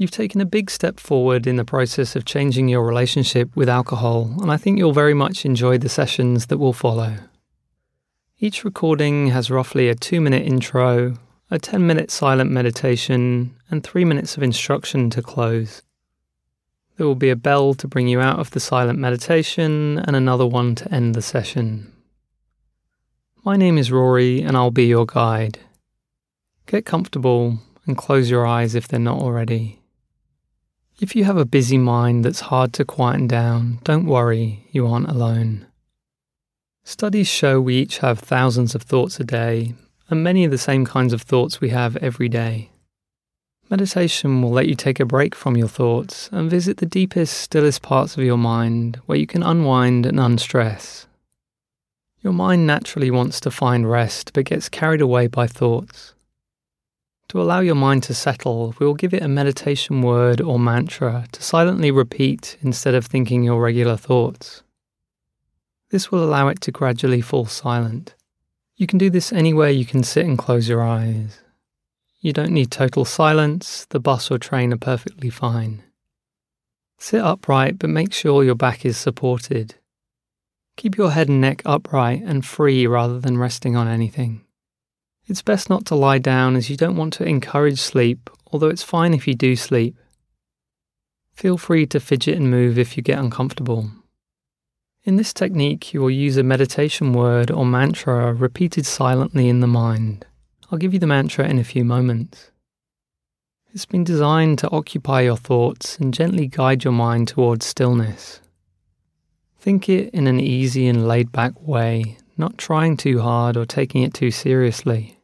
You've taken a big step forward in the process of changing your relationship with alcohol, and I think you'll very much enjoy the sessions that will follow. Each recording has roughly a two minute intro, a 10 minute silent meditation, and three minutes of instruction to close. There will be a bell to bring you out of the silent meditation and another one to end the session. My name is Rory, and I'll be your guide. Get comfortable and close your eyes if they're not already. If you have a busy mind that's hard to quieten down, don't worry, you aren't alone. Studies show we each have thousands of thoughts a day, and many of the same kinds of thoughts we have every day. Meditation will let you take a break from your thoughts and visit the deepest, stillest parts of your mind where you can unwind and unstress. Your mind naturally wants to find rest but gets carried away by thoughts. To allow your mind to settle, we will give it a meditation word or mantra to silently repeat instead of thinking your regular thoughts. This will allow it to gradually fall silent. You can do this anywhere you can sit and close your eyes. You don't need total silence, the bus or train are perfectly fine. Sit upright, but make sure your back is supported. Keep your head and neck upright and free rather than resting on anything. It's best not to lie down as you don't want to encourage sleep, although it's fine if you do sleep. Feel free to fidget and move if you get uncomfortable. In this technique, you will use a meditation word or mantra repeated silently in the mind. I'll give you the mantra in a few moments. It's been designed to occupy your thoughts and gently guide your mind towards stillness. Think it in an easy and laid back way, not trying too hard or taking it too seriously.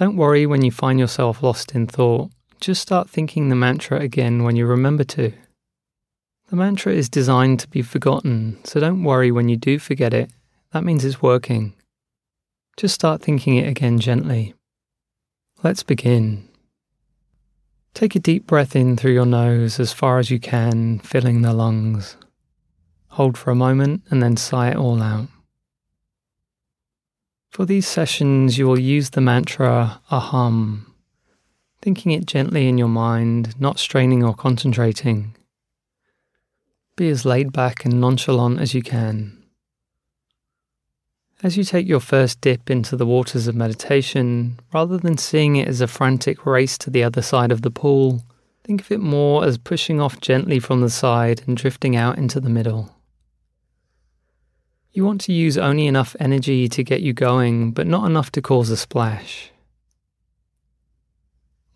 Don't worry when you find yourself lost in thought, just start thinking the mantra again when you remember to. The mantra is designed to be forgotten, so don't worry when you do forget it, that means it's working. Just start thinking it again gently. Let's begin. Take a deep breath in through your nose as far as you can, filling the lungs. Hold for a moment and then sigh it all out. For these sessions, you will use the mantra aham, thinking it gently in your mind, not straining or concentrating. Be as laid back and nonchalant as you can. As you take your first dip into the waters of meditation, rather than seeing it as a frantic race to the other side of the pool, think of it more as pushing off gently from the side and drifting out into the middle. You want to use only enough energy to get you going, but not enough to cause a splash.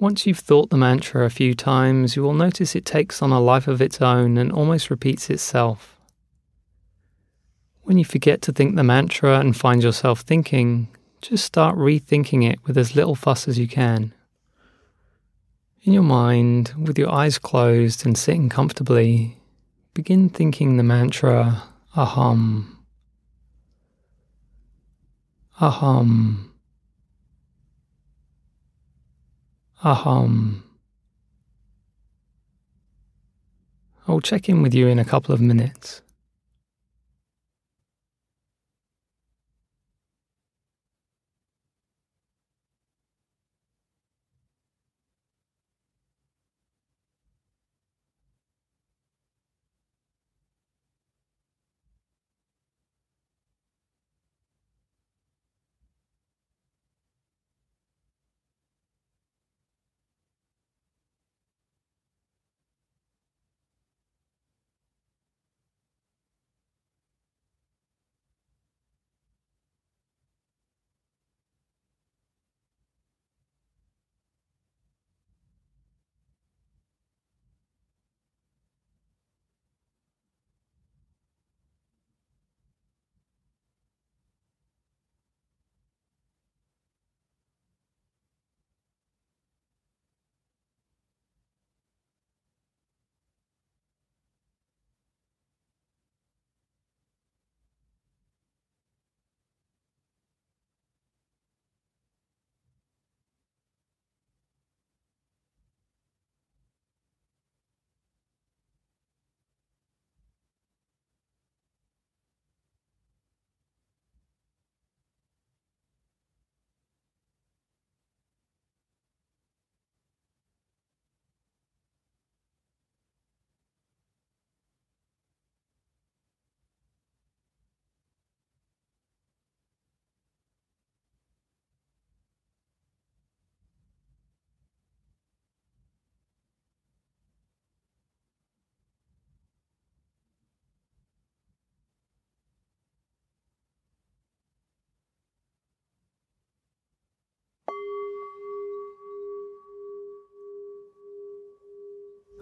Once you've thought the mantra a few times, you will notice it takes on a life of its own and almost repeats itself. When you forget to think the mantra and find yourself thinking, just start rethinking it with as little fuss as you can. In your mind, with your eyes closed and sitting comfortably, begin thinking the mantra aham. Aham. Aham. I'll check in with you in a couple of minutes.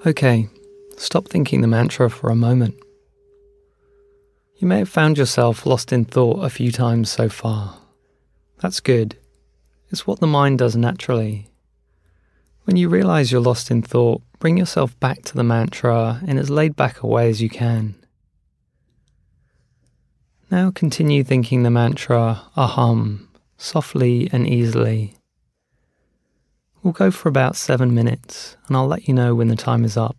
Okay, stop thinking the mantra for a moment. You may have found yourself lost in thought a few times so far. That's good. It's what the mind does naturally. When you realize you're lost in thought, bring yourself back to the mantra in as laid back a way as you can. Now continue thinking the mantra aham, softly and easily. We'll go for about seven minutes, and I'll let you know when the time is up.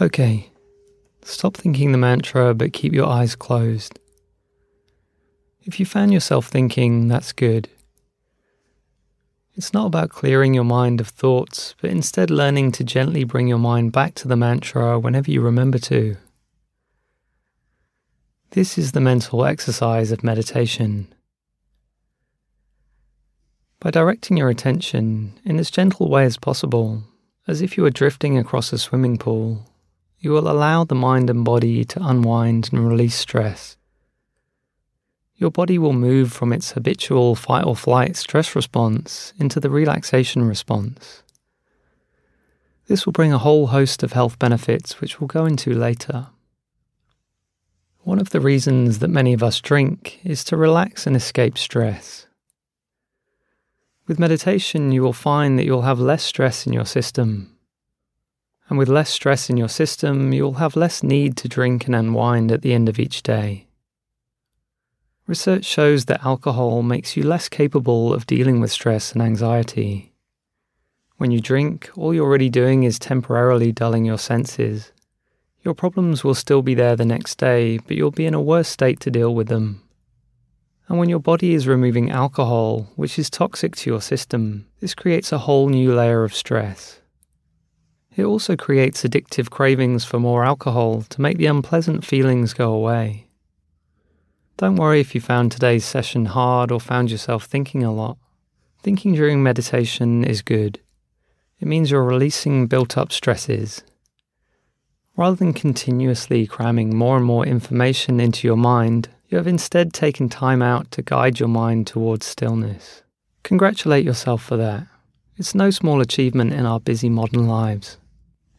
Okay, stop thinking the mantra, but keep your eyes closed. If you found yourself thinking, that's good. It's not about clearing your mind of thoughts, but instead learning to gently bring your mind back to the mantra whenever you remember to. This is the mental exercise of meditation. By directing your attention in as gentle way as possible, as if you were drifting across a swimming pool, you will allow the mind and body to unwind and release stress your body will move from its habitual fight or flight stress response into the relaxation response. This will bring a whole host of health benefits, which we'll go into later. One of the reasons that many of us drink is to relax and escape stress. With meditation, you will find that you'll have less stress in your system. And with less stress in your system, you'll have less need to drink and unwind at the end of each day. Research shows that alcohol makes you less capable of dealing with stress and anxiety. When you drink, all you're really doing is temporarily dulling your senses. Your problems will still be there the next day, but you'll be in a worse state to deal with them. And when your body is removing alcohol, which is toxic to your system, this creates a whole new layer of stress. It also creates addictive cravings for more alcohol to make the unpleasant feelings go away. Don't worry if you found today's session hard or found yourself thinking a lot. Thinking during meditation is good. It means you're releasing built up stresses. Rather than continuously cramming more and more information into your mind, you have instead taken time out to guide your mind towards stillness. Congratulate yourself for that. It's no small achievement in our busy modern lives.